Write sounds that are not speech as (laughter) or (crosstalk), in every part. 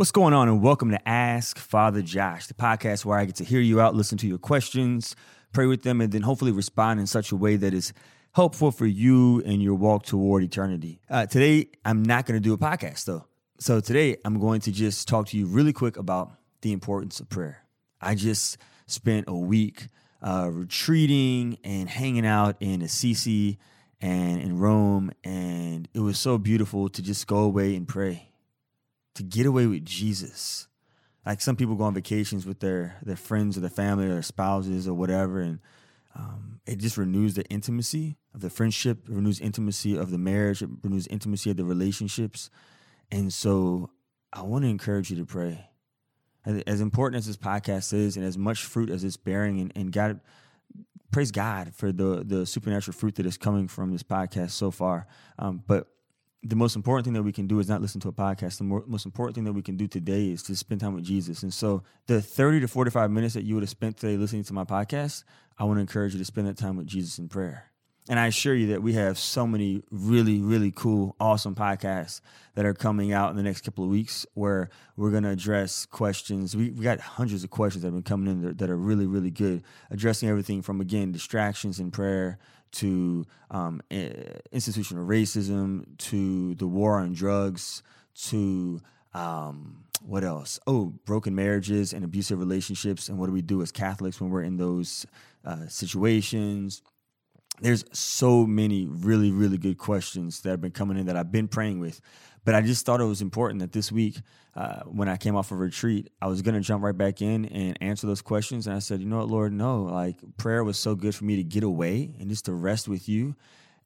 What's going on, and welcome to Ask Father Josh, the podcast where I get to hear you out, listen to your questions, pray with them, and then hopefully respond in such a way that is helpful for you and your walk toward eternity. Uh, today, I'm not going to do a podcast though. So today, I'm going to just talk to you really quick about the importance of prayer. I just spent a week uh, retreating and hanging out in Assisi and in Rome, and it was so beautiful to just go away and pray, to get away with Jesus. Like some people go on vacations with their their friends or their family or their spouses or whatever, and um, it just renews the intimacy of the friendship, it renews intimacy of the marriage, it renews intimacy of the relationships. And so I want to encourage you to pray. As important as this podcast is, and as much fruit as it's bearing, and, and God, praise God for the the supernatural fruit that is coming from this podcast so far. Um, but the most important thing that we can do is not listen to a podcast. The more, most important thing that we can do today is to spend time with Jesus. And so, the 30 to 45 minutes that you would have spent today listening to my podcast, I want to encourage you to spend that time with Jesus in prayer. And I assure you that we have so many really, really cool, awesome podcasts that are coming out in the next couple of weeks where we're going to address questions. We, we got hundreds of questions that have been coming in that, are really, really good, addressing everything from, again, distractions in prayer to um, institutional racism to the war on drugs to um, what else? Oh, broken marriages and abusive relationships. And what do we do as Catholics when we're in those uh, situations? There's so many really, really good questions that have been coming in that I've been praying with. But I just thought it was important that this week, uh, when I came off of retreat, I was going to jump right back in and answer those questions. And I said, you know what, Lord, no, like prayer was so good for me to get away and just to rest with you.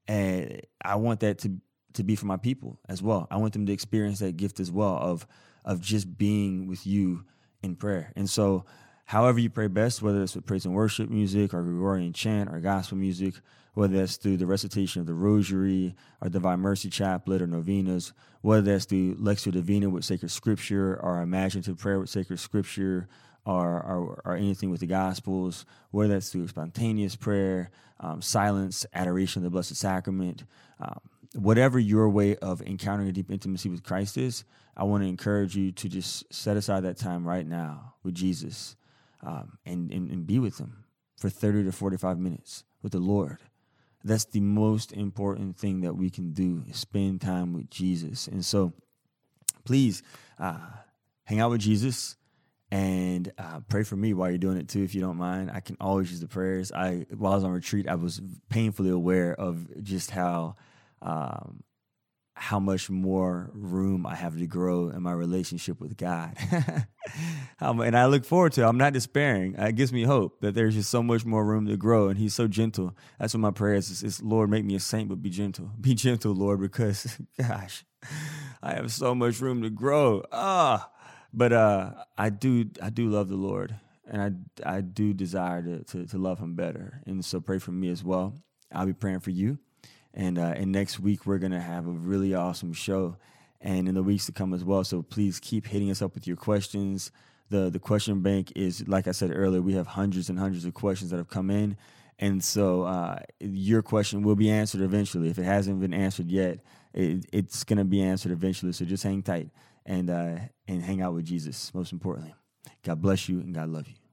And I want that to, to be for my people as well. I want them to experience that gift as well of, of just being with you in prayer. And so, however you pray best, whether it's with praise and worship music or Gregorian chant or gospel music, whether that's through the recitation of the Rosary or Divine Mercy Chaplet or novenas, whether that's through Lectio Divina with sacred scripture or imaginative prayer with sacred scripture or, or, or anything with the Gospels, whether that's through spontaneous prayer, um, silence, adoration of the Blessed Sacrament. Um, whatever your way of encountering a deep intimacy with Christ is, I want to encourage you to just set aside that time right now with Jesus um, and, and, and be with Him for 30 to 45 minutes with the Lord. That's the most important thing that we can do is spend time with Jesus. And so please uh, hang out with Jesus and uh, pray for me while you're doing it too, if you don't mind. I can always use the prayers. I while I was on retreat, I was painfully aware of just how um, how much more room I have to grow in my relationship with God. (laughs) and I look forward to it. I'm not despairing. It gives me hope that there's just so much more room to grow. And He's so gentle. That's what my prayer is, is Lord, make me a saint, but be gentle. (laughs) Be gentle, Lord, because (laughs) gosh, I have so much room to grow. Ah, but uh, I do I do love the Lord. And I, I do desire to, to, to love him better. And so pray for me as well. I'll be praying for you. And uh, and next week we're gonna have a really awesome show, and in the weeks to come as well. So please keep hitting us up with your questions. the The question bank is, like I said earlier, we have hundreds and hundreds of questions that have come in, and so uh, your question will be answered eventually. If it hasn't been answered yet, it, it's gonna be answered eventually. So just hang tight and uh, and hang out with Jesus. Most importantly, God bless you and God love you.